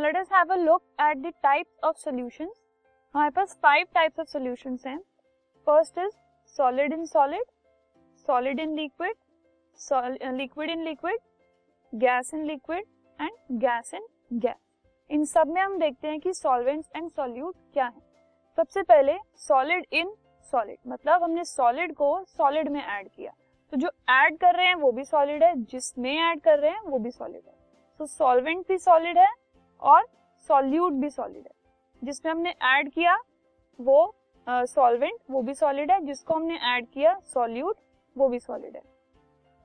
Let us have a look at the types of solutions हमारे पास five types of solutions हैं। First is solid in solid solid in liquid liquid in liquid gas in liquid and gas in gas इन सब में हम देखते हैं कि solvents and solute क्या है। सबसे पहले सॉलिड इन सॉलिड मतलब हमने सॉलिड को सॉलिड में ऐड किया। तो जो ऐड कर रहे हैं वो भी सॉलिड है, जिसमें ऐड कर रहे हैं वो भी सॉलिड है। तो सॉल्वेंट भी सॉलिड है और सॉल्यूट भी सॉलिड है। जिसमें हमने ऐड किया वो सॉल्वेंट uh, वो भी सॉलिड है। जिसको हमने ऐड किया सॉल्यूट वो भी सॉलिड है।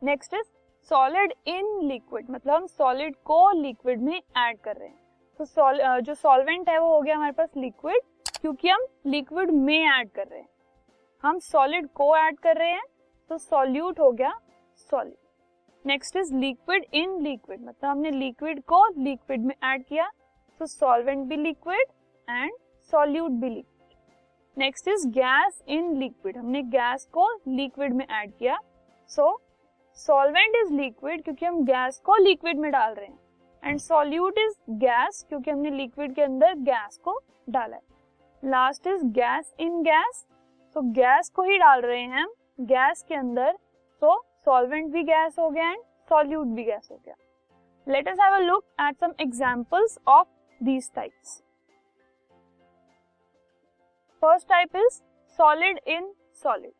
Next is solid in liquid मतलब हम सॉलिड को लिक्विड में ऐड कर रहे हैं। तो सॉल uh, जो सॉल्वेंट है वो हो गया हमारे पास लिक्विड क्योंकि हम लिक्विड में ऐड कर रहे हैं। हम सॉलिड को ऐड कर रहे हैं तो सॉल्यूट हो गया solid next is liquid in liquid मतलब हमने लिक्विड को लिक्विड में ऐड किया तो सॉल्वेंट भी लिक्विड एंड सॉल्यूट भी liquid next is gas in liquid हमने गैस को लिक्विड में ऐड किया. सो सॉल्वेंट इज़ लिक्विड क्योंकि हम गैस को लिक्विड में डाल रहे हैं. एंड सॉल्यूट इज़ गैस क्योंकि हमने लिक्विड के अंदर गैस को डाला है. Last is gas in gas तो गैस को ही डाल रहे हैं हम गैस के अंदर. तो सॉल्वेंट भी गैस हो गया एंड सॉल्यूट भी गैस हो गया. Let us have a look at some examples of these types first type is solid in solid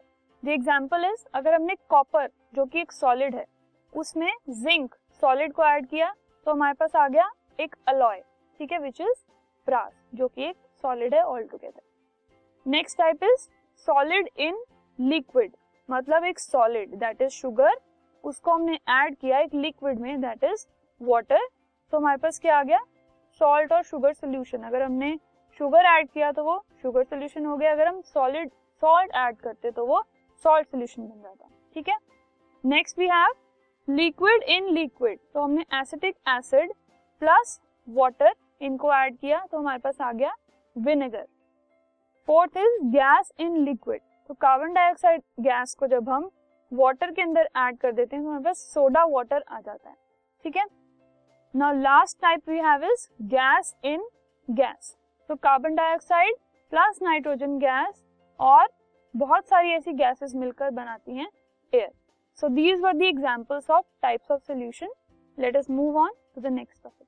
the example is अगर हमने कॉपर जो कि एक सॉलिड है, उसमें जिंक सॉलिड को ऐड किया तो हमारे पास आ गया एक अलॉय ठीक है विच इज़ ब्रास जो कि एक सॉलिड है all together next type is solid in liquid मतलब एक सॉलिड दैट इज़ शुगर उसको हमने ऐड किया एक लिक्विड में दैट इज़ वाटर तो हमारे पास क्या आ गया? सॉल्ट और शुगर सोल्यूशन अगर हमने शुगर ऐड किया तो वो शुगर सोल्यूशन हो गया। अगर हम सॉलिड सॉल्ट ऐड करते तो वो सॉल्ट सोल्यूशन बन जाता। ठीक है? Next we have liquid in liquid तो हमने एसिटिक एसिड प्लस वाटर इनको ऐड किया। तो हमारे पास आ गया vinegar fourth is gas in liquid तो कार्बन डाइऑक्साइड गैस को जब हम वाटर के अंदर ऐड कर देते हैं तो हमारे पास सोडा वाटर आ जाता है। ठीक है? Now last type we have is gas in gas तो carbon dioxide plus nitrogen gas और बहुत सारी ऐसी गैसेस मिलकर बनाती हैं air so these were the examples of types of solution let us move on to the next topic